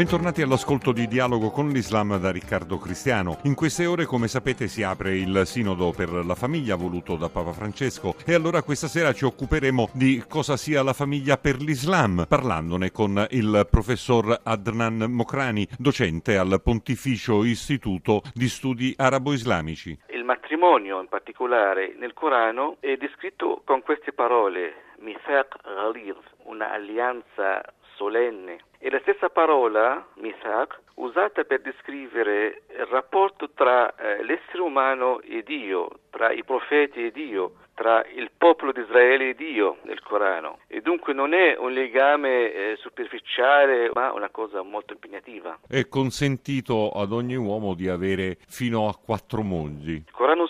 Bentornati all'ascolto di Dialogo con l'Islam da Riccardo Cristiano. In queste ore, come sapete, si apre il Sinodo per la famiglia voluto da Papa Francesco e allora questa sera ci occuperemo di cosa sia la famiglia per l'Islam, parlandone con il professor Adnan Mokrani, docente al Pontificio Istituto di Studi Arabo-Islamici. Il matrimonio in particolare nel Corano è descritto con queste parole, Mithaq Ghalid, una alleanza solenne è la stessa parola, Mithaq, usata per descrivere il rapporto tra eh, l'essere umano e Dio, tra i profeti e Dio, tra il popolo di Israele e Dio nel Corano. E dunque non è un legame eh, superficiale, ma una cosa molto impegnativa. È consentito ad ogni uomo di avere fino a quattro mogli. Il Corano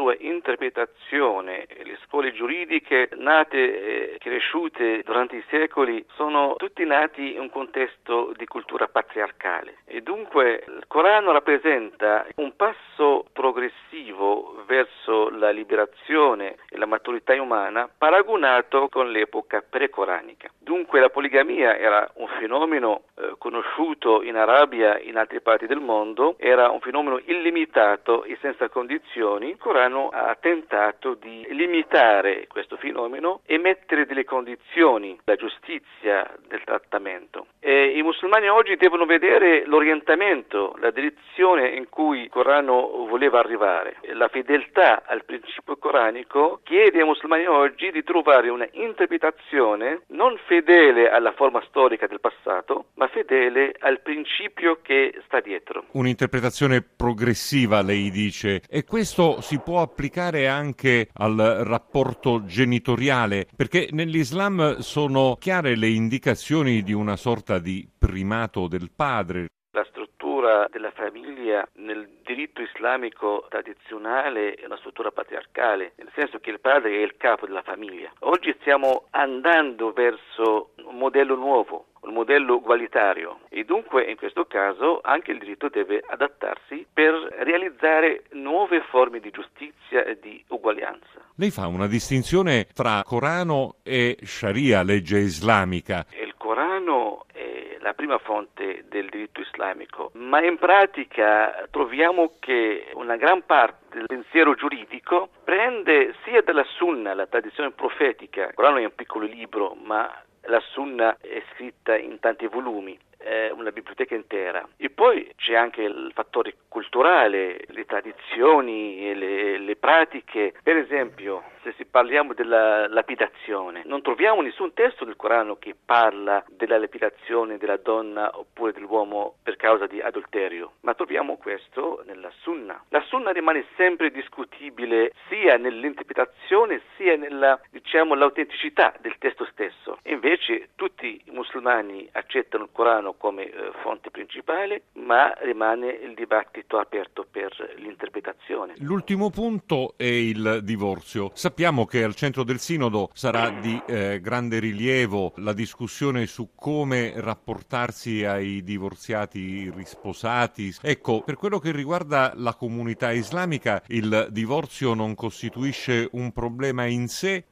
sua interpretazione, le scuole giuridiche nate e cresciute durante i secoli sono tutti nati in un contesto di cultura patriarcale e dunque il Corano rappresenta un passo progressivo verso la liberazione e la maturità umana paragonato con l'epoca pre-coranica. Dunque la poligamia era un fenomeno eh, conosciuto in Arabia e in altre parti del mondo, era un fenomeno illimitato e senza condizioni. Il Corano ha tentato di limitare questo fenomeno e mettere delle condizioni, la giustizia del trattamento. E I musulmani oggi devono vedere l'orientamento, la direzione in cui il Corano voleva arrivare. La fedeltà al principio coranico chiede ai musulmani oggi di trovare una interpretazione non fedele alla forma storica del passato, ma fedele al principio che sta dietro. Un'interpretazione progressiva, lei dice, e questo si può applicare anche al rapporto genitoriale, perché nell'Islam sono chiare le indicazioni di una sorta di primato del padre. La struttura della famiglia nel diritto islamico tradizionale è una struttura patriarcale, nel senso che il padre è il capo della famiglia. Oggi stiamo andando verso un modello nuovo, un modello ugualitario e dunque in questo caso anche il diritto deve adattarsi per realizzare nuove forme di giustizia e di uguaglianza. Lei fa una distinzione tra Corano e Sharia, legge islamica. Il Corano è la prima fonte del diritto islamico, ma in pratica troviamo che una gran parte del pensiero giuridico prende sia dalla Sunna, la tradizione profetica, il Corano è un piccolo libro, ma la Sunna è scritta in tanti volumi, è una biblioteca intera. E poi c'è anche il fattore culturale, le tradizioni, le, le pratiche. Per esempio, se parliamo della lapidazione, non troviamo nessun testo del Corano che parla della lapidazione della donna oppure dell'uomo per causa di adulterio, ma troviamo questo nella Sunna. La Sunna rimane sempre discutibile sia nell'interpretazione sia nella, diciamo, l'autenticità del testo stesso. Invece tutti i musulmani accettano il Corano come eh, fonte principale, ma rimane il dibattito aperto per l'interpretazione. L'ultimo punto è il divorzio. Sappiamo che al centro del Sinodo sarà di eh, grande rilievo la discussione su come rapportarsi ai divorziati risposati. Ecco, per quello che riguarda la comunità islamica, il divorzio non costituisce un problema in sé?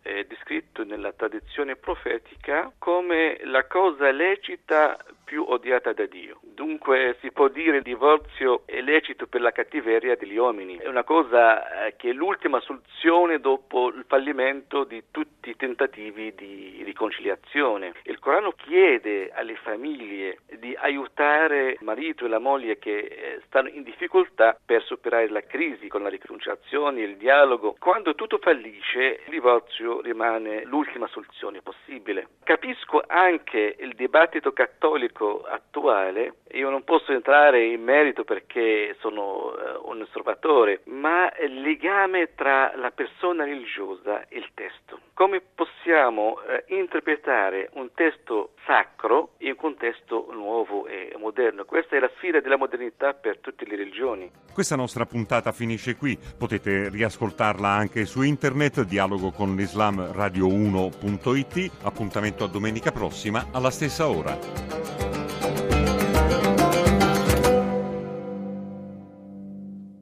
Tradizione profetica come la cosa lecita più odiata da Dio. Dunque si può dire il divorzio è lecito per la cattiveria degli uomini. È una cosa eh, che è l'ultima soluzione dopo il fallimento di tutti i tentativi di riconciliazione. Il Corano chiede alle famiglie di aiutare il marito e la moglie che eh, stanno in difficoltà per superare la crisi con la riconciliazione, il dialogo. Quando tutto fallisce, il divorzio rimane l'ultima soluzione possibile. Capisco anche il dibattito cattolico attuale io non posso entrare in merito perché sono uh, un osservatore, ma il legame tra la persona religiosa e il testo. Come possiamo uh, interpretare un testo sacro in un contesto nuovo e moderno? Questa è la sfida della modernità per tutte le religioni. Questa nostra puntata finisce qui. Potete riascoltarla anche su internet, dialogo con l'Islam radio1.it. Appuntamento a domenica prossima alla stessa ora.